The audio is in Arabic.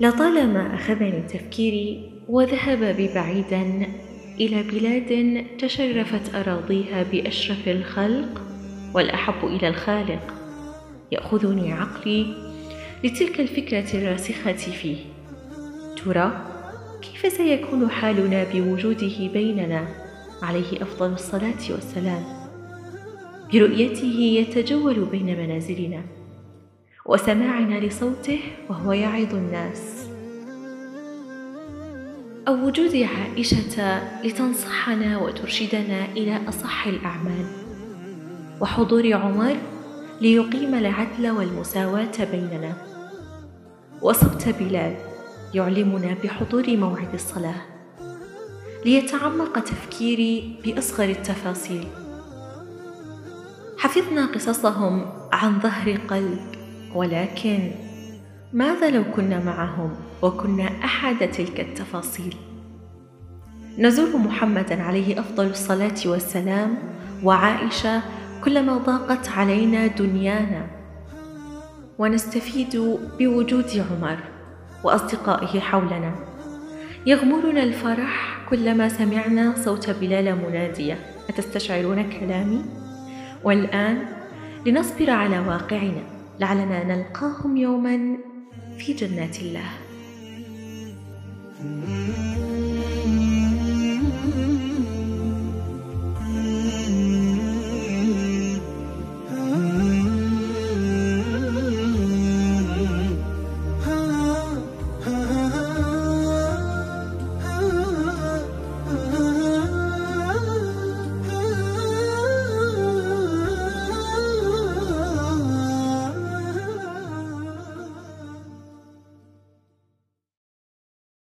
لطالما أخذني تفكيري وذهب بي بعيدا إلى بلاد تشرفت أراضيها بأشرف الخلق والأحب إلى الخالق. يأخذني عقلي لتلك الفكرة الراسخة فيه. ترى كيف سيكون حالنا بوجوده بيننا عليه أفضل الصلاة والسلام؟ برؤيته يتجول بين منازلنا. وسماعنا لصوته وهو يعظ الناس. أو وجود عائشة لتنصحنا وترشدنا إلى أصح الأعمال. وحضور عمر ليقيم العدل والمساواة بيننا. وصوت بلال يعلمنا بحضور موعد الصلاة. ليتعمق تفكيري بأصغر التفاصيل. حفظنا قصصهم عن ظهر قلب ولكن ماذا لو كنا معهم وكنا أحد تلك التفاصيل؟ نزور محمدا عليه أفضل الصلاة والسلام وعائشة كلما ضاقت علينا دنيانا. ونستفيد بوجود عمر وأصدقائه حولنا. يغمرنا الفرح كلما سمعنا صوت بلال منادية. أتستشعرون كلامي؟ والآن لنصبر على واقعنا. لعلنا نلقاهم يوما في جنات الله.